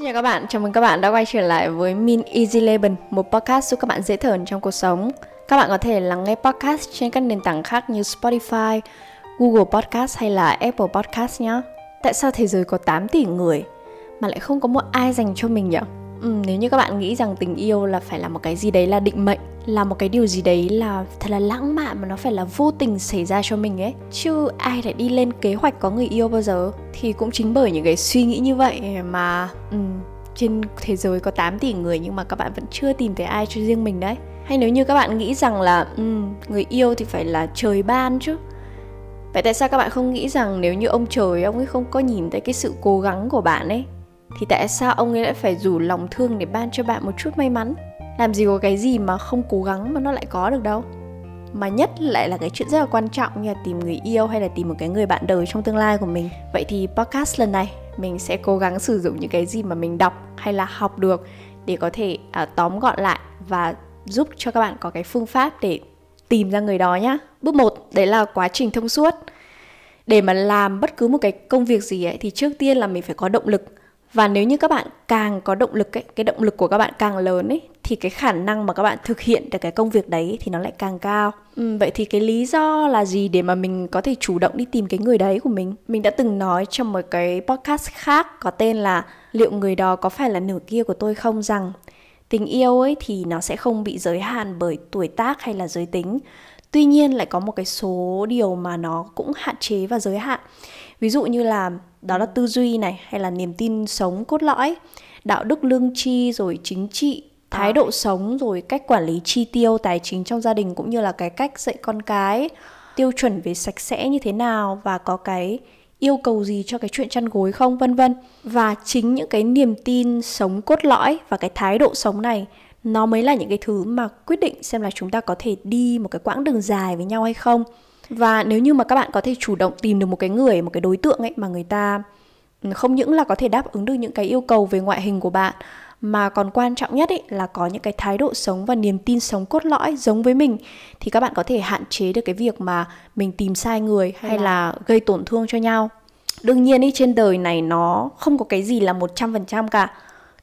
Xin chào các bạn, chào mừng các bạn đã quay trở lại với Min Easy Label, một podcast giúp các bạn dễ thở trong cuộc sống. Các bạn có thể lắng nghe podcast trên các nền tảng khác như Spotify, Google Podcast hay là Apple Podcast nhé. Tại sao thế giới có 8 tỷ người mà lại không có một ai dành cho mình nhỉ? Ừ, nếu như các bạn nghĩ rằng tình yêu là phải là một cái gì đấy là định mệnh là một cái điều gì đấy là thật là lãng mạn mà nó phải là vô tình xảy ra cho mình ấy. Chứ ai lại đi lên kế hoạch có người yêu bao giờ? Thì cũng chính bởi những cái suy nghĩ như vậy mà ừ, trên thế giới có 8 tỷ người nhưng mà các bạn vẫn chưa tìm thấy ai cho riêng mình đấy. Hay nếu như các bạn nghĩ rằng là ừ, người yêu thì phải là trời ban chứ. Vậy tại sao các bạn không nghĩ rằng nếu như ông trời ông ấy không có nhìn thấy cái sự cố gắng của bạn ấy thì tại sao ông ấy lại phải rủ lòng thương để ban cho bạn một chút may mắn? Làm gì có cái gì mà không cố gắng mà nó lại có được đâu. Mà nhất lại là cái chuyện rất là quan trọng như là tìm người yêu hay là tìm một cái người bạn đời trong tương lai của mình. Vậy thì podcast lần này mình sẽ cố gắng sử dụng những cái gì mà mình đọc hay là học được để có thể à, tóm gọn lại và giúp cho các bạn có cái phương pháp để tìm ra người đó nhá. Bước một đấy là quá trình thông suốt. Để mà làm bất cứ một cái công việc gì ấy thì trước tiên là mình phải có động lực. Và nếu như các bạn càng có động lực ấy, cái động lực của các bạn càng lớn ấy thì cái khả năng mà các bạn thực hiện được cái công việc đấy thì nó lại càng cao. Ừ, vậy thì cái lý do là gì để mà mình có thể chủ động đi tìm cái người đấy của mình? Mình đã từng nói trong một cái podcast khác có tên là liệu người đó có phải là nửa kia của tôi không? rằng tình yêu ấy thì nó sẽ không bị giới hạn bởi tuổi tác hay là giới tính. Tuy nhiên lại có một cái số điều mà nó cũng hạn chế và giới hạn. Ví dụ như là đó là tư duy này hay là niềm tin sống cốt lõi đạo đức lương tri rồi chính trị thái độ sống rồi cách quản lý chi tiêu tài chính trong gia đình cũng như là cái cách dạy con cái tiêu chuẩn về sạch sẽ như thế nào và có cái yêu cầu gì cho cái chuyện chăn gối không vân vân. Và chính những cái niềm tin sống cốt lõi và cái thái độ sống này nó mới là những cái thứ mà quyết định xem là chúng ta có thể đi một cái quãng đường dài với nhau hay không. Và nếu như mà các bạn có thể chủ động tìm được một cái người một cái đối tượng ấy mà người ta ừ, không những là có thể đáp ứng được những cái yêu cầu về ngoại hình của bạn mà còn quan trọng nhất ấy là có những cái thái độ sống và niềm tin sống cốt lõi giống với mình thì các bạn có thể hạn chế được cái việc mà mình tìm sai người hay, hay là gây tổn thương cho nhau. Đương nhiên ý trên đời này nó không có cái gì là 100% cả.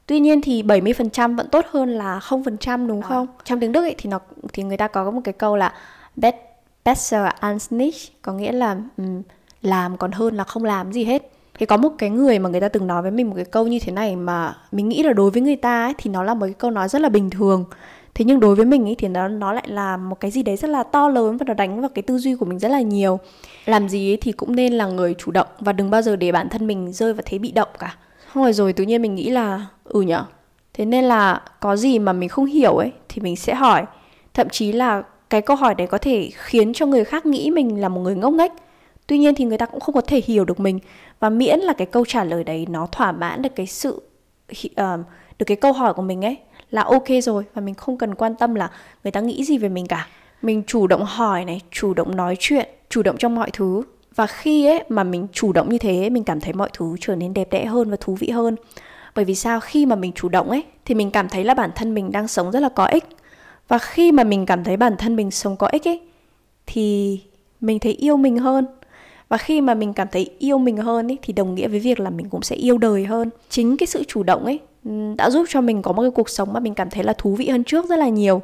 Tuy nhiên thì 70% vẫn tốt hơn là 0% đúng không? À. Trong tiếng Đức ấy thì nó thì người ta có một cái câu là better als nicht có nghĩa là um, làm còn hơn là không làm gì hết thì có một cái người mà người ta từng nói với mình một cái câu như thế này mà mình nghĩ là đối với người ta ấy, thì nó là một cái câu nói rất là bình thường. Thế nhưng đối với mình ấy thì nó nó lại là một cái gì đấy rất là to lớn và nó đánh vào cái tư duy của mình rất là nhiều. Làm gì ấy thì cũng nên là người chủ động và đừng bao giờ để bản thân mình rơi vào thế bị động cả. Không rồi rồi tự nhiên mình nghĩ là ừ nhở thế nên là có gì mà mình không hiểu ấy thì mình sẽ hỏi. Thậm chí là cái câu hỏi đấy có thể khiến cho người khác nghĩ mình là một người ngốc nghếch tuy nhiên thì người ta cũng không có thể hiểu được mình. Và miễn là cái câu trả lời đấy nó thỏa mãn được cái sự uh, được cái câu hỏi của mình ấy là ok rồi. Và mình không cần quan tâm là người ta nghĩ gì về mình cả. Mình chủ động hỏi này chủ động nói chuyện chủ động trong mọi thứ. Và khi ấy mà mình chủ động như thế mình cảm thấy mọi thứ trở nên đẹp đẽ hơn và thú vị hơn. Bởi vì sao? Khi mà mình chủ động ấy thì mình cảm thấy là bản thân mình đang sống rất là có ích. Và khi mà mình cảm thấy bản thân mình sống có ích ấy thì mình thấy yêu mình hơn và khi mà mình cảm thấy yêu mình hơn ấy thì đồng nghĩa với việc là mình cũng sẽ yêu đời hơn. Chính cái sự chủ động ấy đã giúp cho mình có một cái cuộc sống mà mình cảm thấy là thú vị hơn trước rất là nhiều.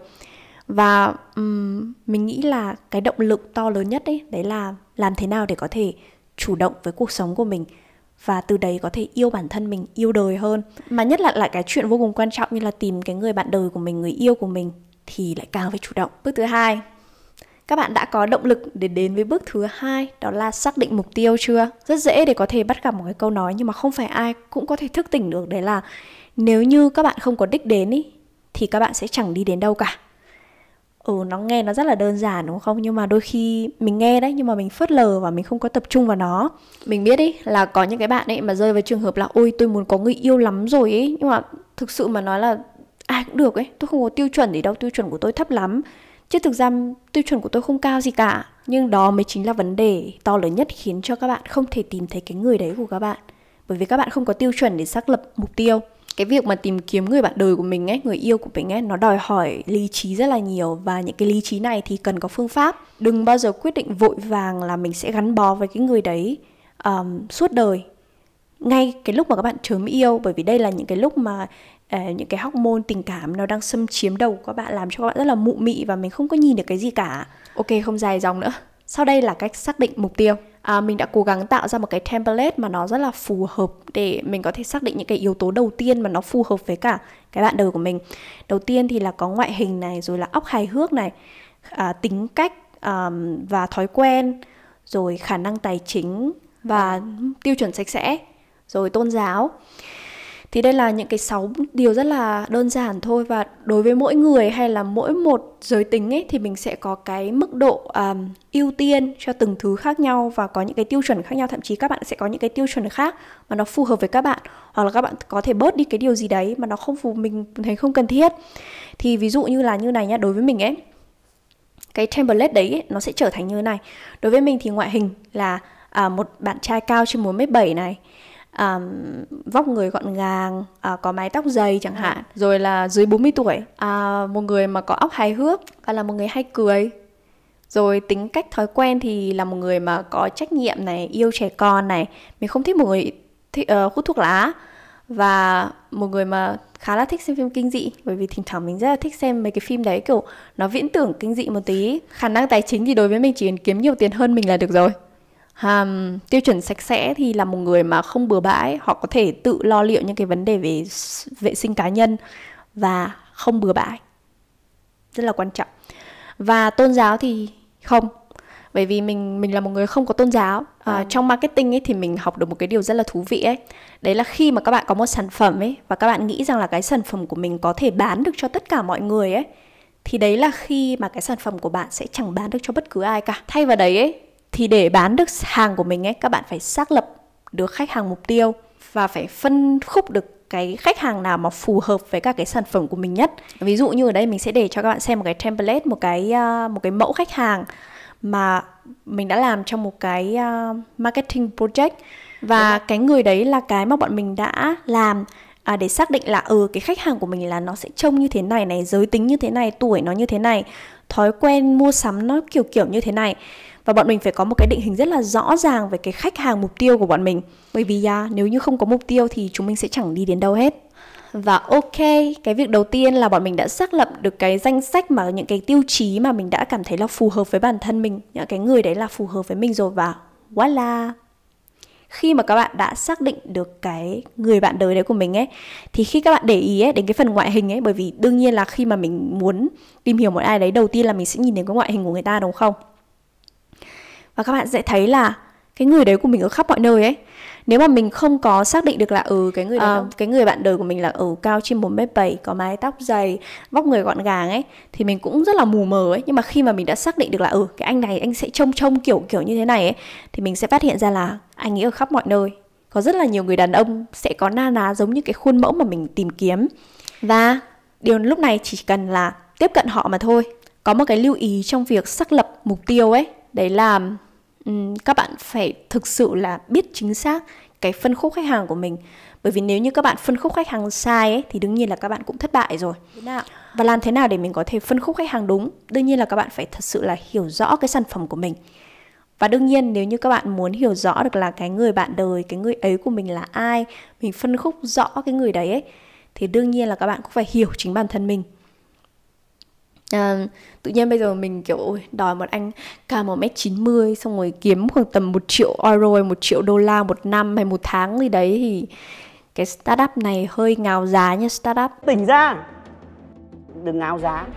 Và um, mình nghĩ là cái động lực to lớn nhất ấy đấy là làm thế nào để có thể chủ động với cuộc sống của mình và từ đấy có thể yêu bản thân mình yêu đời hơn. Mà nhất là lại cái chuyện vô cùng quan trọng như là tìm cái người bạn đời của mình người yêu của mình thì lại càng phải chủ động. Bước thứ hai các bạn đã có động lực để đến với bước thứ hai, đó là xác định mục tiêu chưa? Rất dễ để có thể bắt gặp một cái câu nói nhưng mà không phải ai cũng có thể thức tỉnh được, đấy là nếu như các bạn không có đích đến ý, thì các bạn sẽ chẳng đi đến đâu cả. Ừ nó nghe nó rất là đơn giản, đúng không? Nhưng mà đôi khi mình nghe đấy, nhưng mà mình phớt lờ và mình không có tập trung vào nó. Mình biết ý, là có những cái bạn ấy mà rơi vào trường hợp là, ôi, tôi muốn có người yêu lắm rồi ấy nhưng mà thực sự mà nói là ai cũng được ấy, tôi không có tiêu chuẩn gì đâu, tiêu chuẩn của tôi thấp lắm chứ thực ra tiêu chuẩn của tôi không cao gì cả nhưng đó mới chính là vấn đề to lớn nhất khiến cho các bạn không thể tìm thấy cái người đấy của các bạn. Bởi vì các bạn không có tiêu chuẩn để xác lập mục tiêu. Cái việc mà tìm kiếm người bạn đời của mình ấy người yêu của mình ấy nó đòi hỏi lý trí rất là nhiều. Và những cái lý trí này thì cần có phương pháp. Đừng bao giờ quyết định vội vàng là mình sẽ gắn bó với cái người đấy um, suốt đời. Ngay cái lúc mà các bạn chớm yêu bởi vì đây là những cái lúc mà uh, những cái hormone tình cảm nó đang xâm chiếm đầu của các bạn làm cho các bạn rất là mụ mị và mình không có nhìn được cái gì cả. Ok không dài dòng nữa. Sau đây là cách xác định mục tiêu. À, mình đã cố gắng tạo ra một cái template mà nó rất là phù hợp để mình có thể xác định những cái yếu tố đầu tiên mà nó phù hợp với cả cái bạn đời của mình. Đầu tiên thì là có ngoại hình này rồi là óc hài hước này à, tính cách um, và thói quen rồi khả năng tài chính và tiêu chuẩn sạch sẽ rồi tôn giáo thì đây là những cái sáu điều rất là đơn giản thôi và đối với mỗi người hay là mỗi một giới tính ấy thì mình sẽ có cái mức độ um, ưu tiên cho từng thứ khác nhau và có những cái tiêu chuẩn khác nhau. Thậm chí các bạn sẽ có những cái tiêu chuẩn khác mà nó phù hợp với các bạn hoặc là các bạn có thể bớt đi cái điều gì đấy mà nó không phù mình thấy không cần thiết. Thì ví dụ như là như này nhá đối với mình ấy cái template đấy ấy, nó sẽ trở thành như thế này. Đối với mình thì ngoại hình là à, một bạn trai cao trên 1 m bảy này à, vóc người gọn gàng à, có mái tóc dày chẳng hạn rồi là dưới 40 tuổi. À, một người mà có óc hài hước và là một người hay cười. Rồi tính cách thói quen thì là một người mà có trách nhiệm này yêu trẻ con này. Mình không thích một người thích, uh, hút thuốc lá. Và một người mà khá là thích xem phim kinh dị bởi vì thỉnh thoảng mình rất là thích xem mấy cái phim đấy kiểu nó viễn tưởng kinh dị một tí. Khả năng tài chính thì đối với mình chỉ cần kiếm nhiều tiền hơn mình là được rồi um, tiêu chuẩn sạch sẽ thì là một người mà không bừa bãi họ có thể tự lo liệu những cái vấn đề về vệ sinh cá nhân và không bừa bãi. Rất là quan trọng. Và tôn giáo thì không bởi vì mình mình là một người không có tôn giáo. À, ừ. trong marketing ấy thì mình học được một cái điều rất là thú vị ấy. Đấy là khi mà các bạn có một sản phẩm ấy và các bạn nghĩ rằng là cái sản phẩm của mình có thể bán được cho tất cả mọi người ấy thì đấy là khi mà cái sản phẩm của bạn sẽ chẳng bán được cho bất cứ ai cả. Thay vào đấy ấy thì để bán được hàng của mình ấy các bạn phải xác lập được khách hàng mục tiêu và phải phân khúc được cái khách hàng nào mà phù hợp với cả cái sản phẩm của mình nhất. Ví dụ như ở đây mình sẽ để cho các bạn xem một cái template một cái uh, một cái mẫu khách hàng mà mình đã làm trong một cái uh, marketing project. Và cái người đấy là cái mà bọn mình đã làm à, để xác định là ừ cái khách hàng của mình là nó sẽ trông như thế này này giới tính như thế này tuổi nó như thế này thói quen mua sắm nó kiểu kiểu như thế này và bọn mình phải có một cái định hình rất là rõ ràng về cái khách hàng mục tiêu của bọn mình. Bởi vì yeah, nếu như không có mục tiêu thì chúng mình sẽ chẳng đi đến đâu hết. Và ok cái việc đầu tiên là bọn mình đã xác lập được cái danh sách mà những cái tiêu chí mà mình đã cảm thấy là phù hợp với bản thân mình. Những cái người đấy là phù hợp với mình rồi và voila. Khi mà các bạn đã xác định được cái người bạn đời đấy của mình ấy thì khi các bạn để ý ấy đến cái phần ngoại hình ấy bởi vì đương nhiên là khi mà mình muốn tìm hiểu một ai đấy đầu tiên là mình sẽ nhìn đến cái ngoại hình của người ta đúng không? Và các bạn sẽ thấy là cái người đấy của mình ở khắp mọi nơi ấy nếu mà mình không có xác định được là ừ cái người đó, uh, cái người bạn đời của mình là ừ cao trên một mét bảy có mái tóc dày vóc người gọn gàng ấy thì mình cũng rất là mù mờ ấy. Nhưng mà khi mà mình đã xác định được là ừ cái anh này anh sẽ trông trông kiểu kiểu như thế này ấy thì mình sẽ phát hiện ra là anh ấy ở khắp mọi nơi. Có rất là nhiều người đàn ông sẽ có na ná giống như cái khuôn mẫu mà mình tìm kiếm. Và điều lúc này chỉ cần là tiếp cận họ mà thôi. Có một cái lưu ý trong việc xác lập mục tiêu ấy đấy là um, các bạn phải thực sự là biết chính xác cái phân khúc khách hàng của mình. Bởi vì nếu như các bạn phân khúc khách hàng sai ấy thì đương nhiên là các bạn cũng thất bại rồi. Và làm thế nào để mình có thể phân khúc khách hàng đúng? Đương nhiên là các bạn phải thật sự là hiểu rõ cái sản phẩm của mình. Và đương nhiên nếu như các bạn muốn hiểu rõ được là cái người bạn đời cái người ấy của mình là ai mình phân khúc rõ cái người đấy ấy thì đương nhiên là các bạn cũng phải hiểu chính bản thân mình à, tự nhiên bây giờ mình kiểu đòi một anh cao một mét chín mươi xong rồi kiếm khoảng tầm một triệu euro một triệu đô la một năm hay một tháng gì đấy thì cái startup này hơi ngáo giá như startup. Tỉnh ra. Đừng ngáo giá.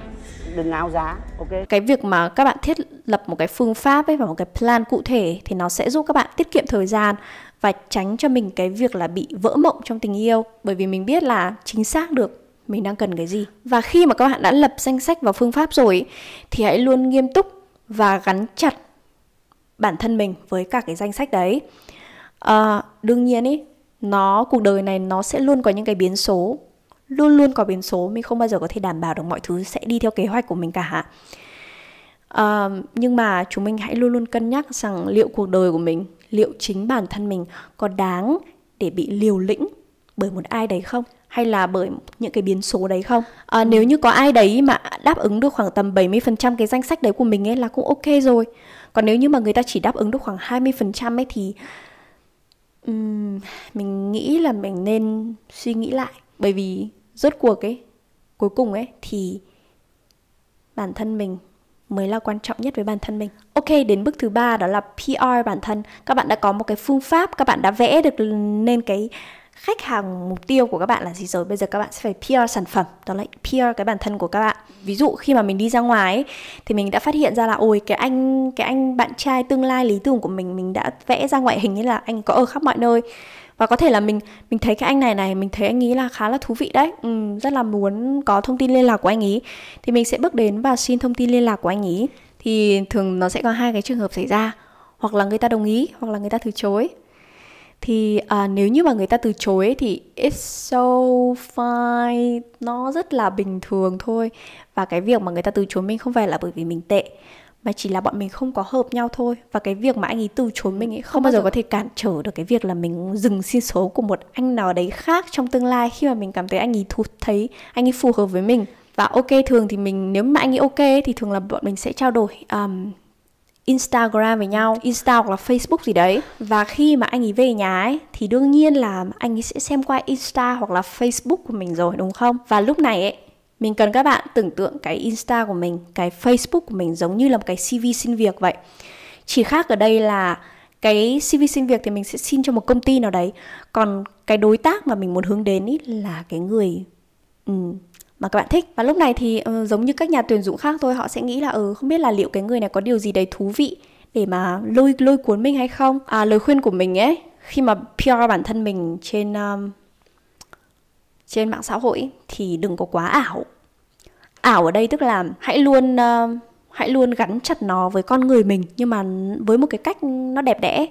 Đừng ngáo giá ok? Cái việc mà các bạn thiết lập một cái phương pháp ấy và một cái plan cụ thể thì nó sẽ giúp các bạn tiết kiệm thời gian và tránh cho mình cái việc là bị vỡ mộng trong tình yêu. Bởi vì mình biết là chính xác được mình đang cần cái gì? Và khi mà các bạn đã lập danh sách và phương pháp rồi thì hãy luôn nghiêm túc và gắn chặt bản thân mình với cả cái danh sách đấy. À, đương nhiên ý nó cuộc đời này nó sẽ luôn có những cái biến số luôn luôn có biến số. Mình không bao giờ có thể đảm bảo được mọi thứ sẽ đi theo kế hoạch của mình cả. À, nhưng mà chúng mình hãy luôn luôn cân nhắc rằng liệu cuộc đời của mình liệu chính bản thân mình có đáng để bị liều lĩnh bởi một ai đấy không? Hay là bởi những cái biến số đấy không à, nếu như có ai đấy mà đáp ứng được khoảng tầm 70% cái danh sách đấy của mình ấy là cũng ok rồi còn nếu như mà người ta chỉ đáp ứng được khoảng 20% ấy thì Uhm, mình nghĩ là mình nên suy nghĩ lại bởi vì rốt cuộc ấy cuối cùng ấy thì bản thân mình mới là quan trọng nhất với bản thân mình. Ok, đến bước thứ ba đó là PR bản thân. Các bạn đã có một cái phương pháp, các bạn đã vẽ được nên cái khách hàng mục tiêu của các bạn là gì rồi? Bây giờ các bạn sẽ phải PR sản phẩm đó là PR cái bản thân của các bạn. Ví dụ khi mà mình đi ra ngoài ấy, thì mình đã phát hiện ra là ôi cái anh cái anh bạn trai tương lai lý tưởng của mình mình đã vẽ ra ngoại hình như là anh có ở khắp mọi nơi. Và có thể là mình mình thấy cái anh này này mình thấy anh ấy là khá là thú vị đấy. Ừ, rất là muốn có thông tin liên lạc của anh ấy. Thì mình sẽ bước đến và xin thông tin liên lạc của anh ấy. Thì thường nó sẽ có hai cái trường hợp xảy ra. Hoặc là người ta đồng ý hoặc là người ta từ chối thì à, nếu như mà người ta từ chối thì it's so fine. Nó rất là bình thường thôi. Và cái việc mà người ta từ chối mình không phải là bởi vì mình tệ mà chỉ là bọn mình không có hợp nhau thôi. Và cái việc mà anh ấy từ chối mình ấy không bao giờ có thể cản trở được cái việc là mình dừng xin số của một anh nào đấy khác trong tương lai khi mà mình cảm thấy anh ấy thu thấy anh ấy phù hợp với mình. Và ok thường thì mình nếu mà anh ấy ok thì thường là bọn mình sẽ trao đổi um, Instagram với nhau, Insta hoặc là Facebook gì đấy. Và khi mà anh ấy về nhà ấy thì đương nhiên là anh ấy sẽ xem qua Insta hoặc là Facebook của mình rồi đúng không? Và lúc này ấy mình cần các bạn tưởng tượng cái Insta của mình, cái Facebook của mình giống như là một cái CV xin việc vậy. Chỉ khác ở đây là cái CV xin việc thì mình sẽ xin cho một công ty nào đấy. Còn cái đối tác mà mình muốn hướng đến ý là cái người um, mà các bạn thích. Và lúc này thì uh, giống như các nhà tuyển dụng khác thôi họ sẽ nghĩ là ừ không biết là liệu cái người này có điều gì đấy thú vị để mà lôi lôi cuốn mình hay không. À lời khuyên của mình ấy khi mà PR bản thân mình trên um, trên mạng xã hội thì đừng có quá ảo. Ảo ở đây tức là hãy luôn uh, hãy luôn gắn chặt nó với con người mình nhưng mà với một cái cách nó đẹp đẽ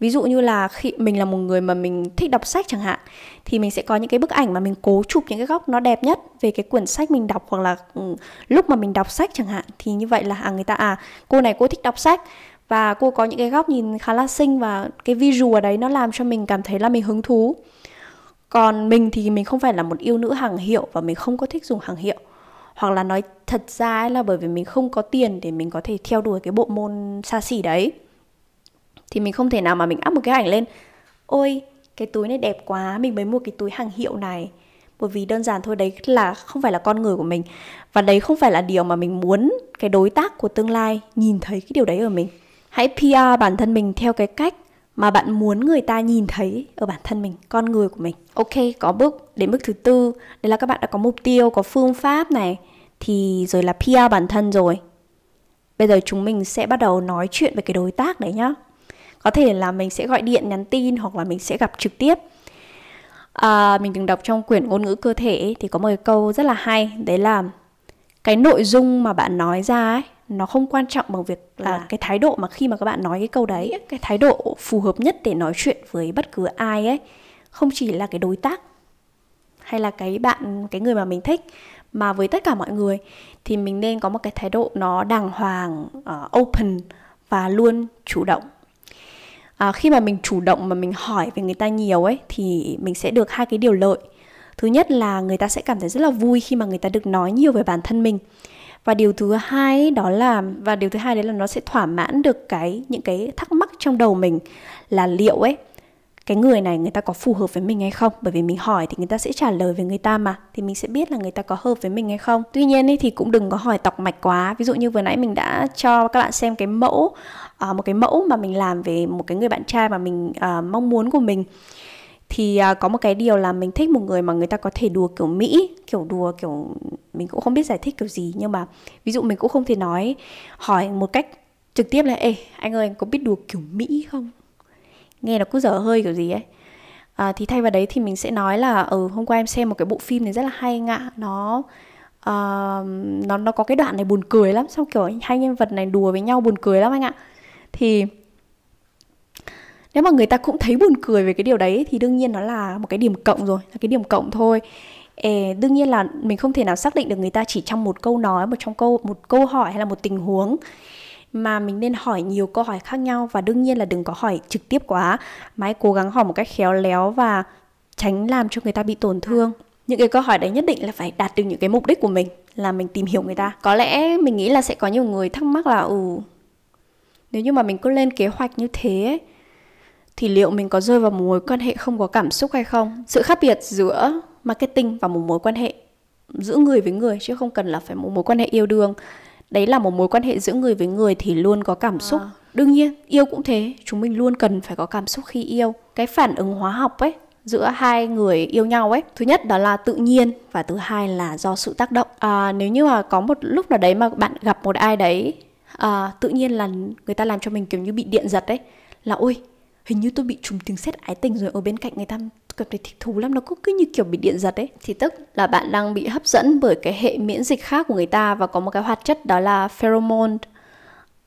ví dụ như là khi mình là một người mà mình thích đọc sách chẳng hạn thì mình sẽ có những cái bức ảnh mà mình cố chụp những cái góc nó đẹp nhất về cái quyển sách mình đọc hoặc là ừ, lúc mà mình đọc sách chẳng hạn. Thì như vậy là à, người ta à cô này cô thích đọc sách và cô có những cái góc nhìn khá là xinh và cái visual ở đấy nó làm cho mình cảm thấy là mình hứng thú. Còn mình thì mình không phải là một yêu nữ hàng hiệu và mình không có thích dùng hàng hiệu. Hoặc là nói thật ra ấy là bởi vì mình không có tiền để mình có thể theo đuổi cái bộ môn xa xỉ đấy thì mình không thể nào mà mình up một cái ảnh lên. Ôi cái túi này đẹp quá mình mới mua cái túi hàng hiệu này. Bởi vì đơn giản thôi đấy là không phải là con người của mình. Và đấy không phải là điều mà mình muốn cái đối tác của tương lai nhìn thấy cái điều đấy ở mình. Hãy PR bản thân mình theo cái cách mà bạn muốn người ta nhìn thấy ở bản thân mình, con người của mình. Ok, có bước đến bước thứ tư, đấy là các bạn đã có mục tiêu, có phương pháp này, thì rồi là PR bản thân rồi. Bây giờ chúng mình sẽ bắt đầu nói chuyện về cái đối tác đấy nhá có thể là mình sẽ gọi điện nhắn tin hoặc là mình sẽ gặp trực tiếp. À, mình từng đọc trong quyển ngôn ngữ cơ thể ấy, thì có một cái câu rất là hay đấy là cái nội dung mà bạn nói ra ấy nó không quan trọng bằng việc là à. cái thái độ mà khi mà các bạn nói cái câu đấy cái thái độ phù hợp nhất để nói chuyện với bất cứ ai ấy không chỉ là cái đối tác hay là cái bạn cái người mà mình thích mà với tất cả mọi người thì mình nên có một cái thái độ nó đàng hoàng uh, open và luôn chủ động à, khi mà mình chủ động mà mình hỏi về người ta nhiều ấy thì mình sẽ được hai cái điều lợi. Thứ nhất là người ta sẽ cảm thấy rất là vui khi mà người ta được nói nhiều về bản thân mình. Và điều thứ hai đó là và điều thứ hai đấy là nó sẽ thỏa mãn được cái những cái thắc mắc trong đầu mình là liệu ấy cái người này người ta có phù hợp với mình hay không? Bởi vì mình hỏi thì người ta sẽ trả lời về người ta mà thì mình sẽ biết là người ta có hợp với mình hay không. Tuy nhiên ấy thì cũng đừng có hỏi tọc mạch quá. Ví dụ như vừa nãy mình đã cho các bạn xem cái mẫu uh, một cái mẫu mà mình làm về một cái người bạn trai mà mình uh, mong muốn của mình. Thì uh, có một cái điều là mình thích một người mà người ta có thể đùa kiểu mỹ kiểu đùa kiểu mình cũng không biết giải thích kiểu gì. Nhưng mà ví dụ mình cũng không thể nói hỏi một cách trực tiếp là ê anh ơi anh có biết đùa kiểu mỹ không? Nghe nó cứ dở hơi kiểu gì ấy. À, thì thay vào đấy thì mình sẽ nói là ừ hôm qua em xem một cái bộ phim này rất là hay anh ạ nó uh, nó nó có cái đoạn này buồn cười lắm xong kiểu hai nhân vật này đùa với nhau buồn cười lắm anh ạ. Thì nếu mà người ta cũng thấy buồn cười về cái điều đấy thì đương nhiên nó là một cái điểm cộng rồi là cái điểm cộng thôi. Ê, đương nhiên là mình không thể nào xác định được người ta chỉ trong một câu nói một trong câu một câu hỏi hay là một tình huống mà mình nên hỏi nhiều câu hỏi khác nhau và đương nhiên là đừng có hỏi trực tiếp quá. Mà hãy cố gắng hỏi một cách khéo léo và tránh làm cho người ta bị tổn thương. Những cái câu hỏi đấy nhất định là phải đạt được những cái mục đích của mình là mình tìm hiểu người ta. Có lẽ mình nghĩ là sẽ có nhiều người thắc mắc là ừ nếu như mà mình cứ lên kế hoạch như thế ấy, thì liệu mình có rơi vào một mối quan hệ không có cảm xúc hay không? Sự khác biệt giữa marketing và một mối quan hệ giữa người với người chứ không cần là phải một mối quan hệ yêu đương đấy là một mối quan hệ giữa người với người thì luôn có cảm xúc. À. đương nhiên yêu cũng thế. Chúng mình luôn cần phải có cảm xúc khi yêu. Cái phản ứng hóa học ấy giữa hai người yêu nhau ấy thứ nhất đó là tự nhiên và thứ hai là do sự tác động. À, nếu như mà có một lúc nào đấy mà bạn gặp một ai đấy à, tự nhiên là người ta làm cho mình kiểu như bị điện giật đấy là ôi hình như tôi bị trùng tiếng sét ái tình rồi ở bên cạnh người ta cảm thấy thích thú lắm nó cứ cứ như kiểu bị điện giật ấy. Thì tức là bạn đang bị hấp dẫn bởi cái hệ miễn dịch khác của người ta và có một cái hoạt chất đó là pheromone.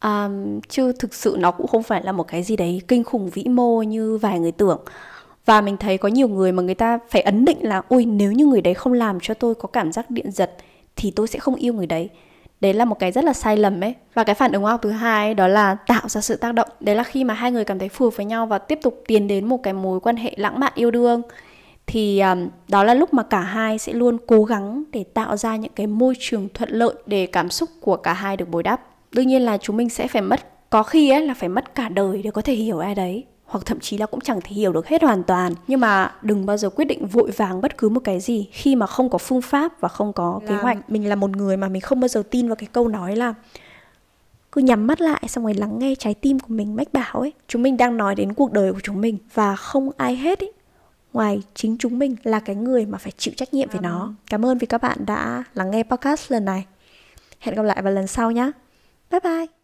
Um, chứ thực sự nó cũng không phải là một cái gì đấy kinh khủng vĩ mô như vài người tưởng. Và mình thấy có nhiều người mà người ta phải ấn định là ôi nếu như người đấy không làm cho tôi có cảm giác điện giật thì tôi sẽ không yêu người đấy đấy là một cái rất là sai lầm ấy. Và cái phản ứng hóa học thứ hai đó là tạo ra sự tác động. Đấy là khi mà hai người cảm thấy phù hợp với nhau và tiếp tục tiến đến một cái mối quan hệ lãng mạn yêu đương thì um, đó là lúc mà cả hai sẽ luôn cố gắng để tạo ra những cái môi trường thuận lợi để cảm xúc của cả hai được bồi đắp. Đương nhiên là chúng mình sẽ phải mất có khi ấy là phải mất cả đời để có thể hiểu ai đấy hoặc thậm chí là cũng chẳng thể hiểu được hết hoàn toàn. Nhưng mà đừng bao giờ quyết định vội vàng bất cứ một cái gì khi mà không có phương pháp và không có kế hoạch. mình là một người mà mình không bao giờ tin vào cái câu nói là cứ nhắm mắt lại xong rồi lắng nghe trái tim của mình mách bảo ấy. Chúng mình đang nói đến cuộc đời của chúng mình và không ai hết ấy. Ngoài chính chúng mình là cái người mà phải chịu trách nhiệm về nó. Cảm ơn vì các bạn đã lắng nghe podcast lần này. Hẹn gặp lại vào lần sau nhé bye bye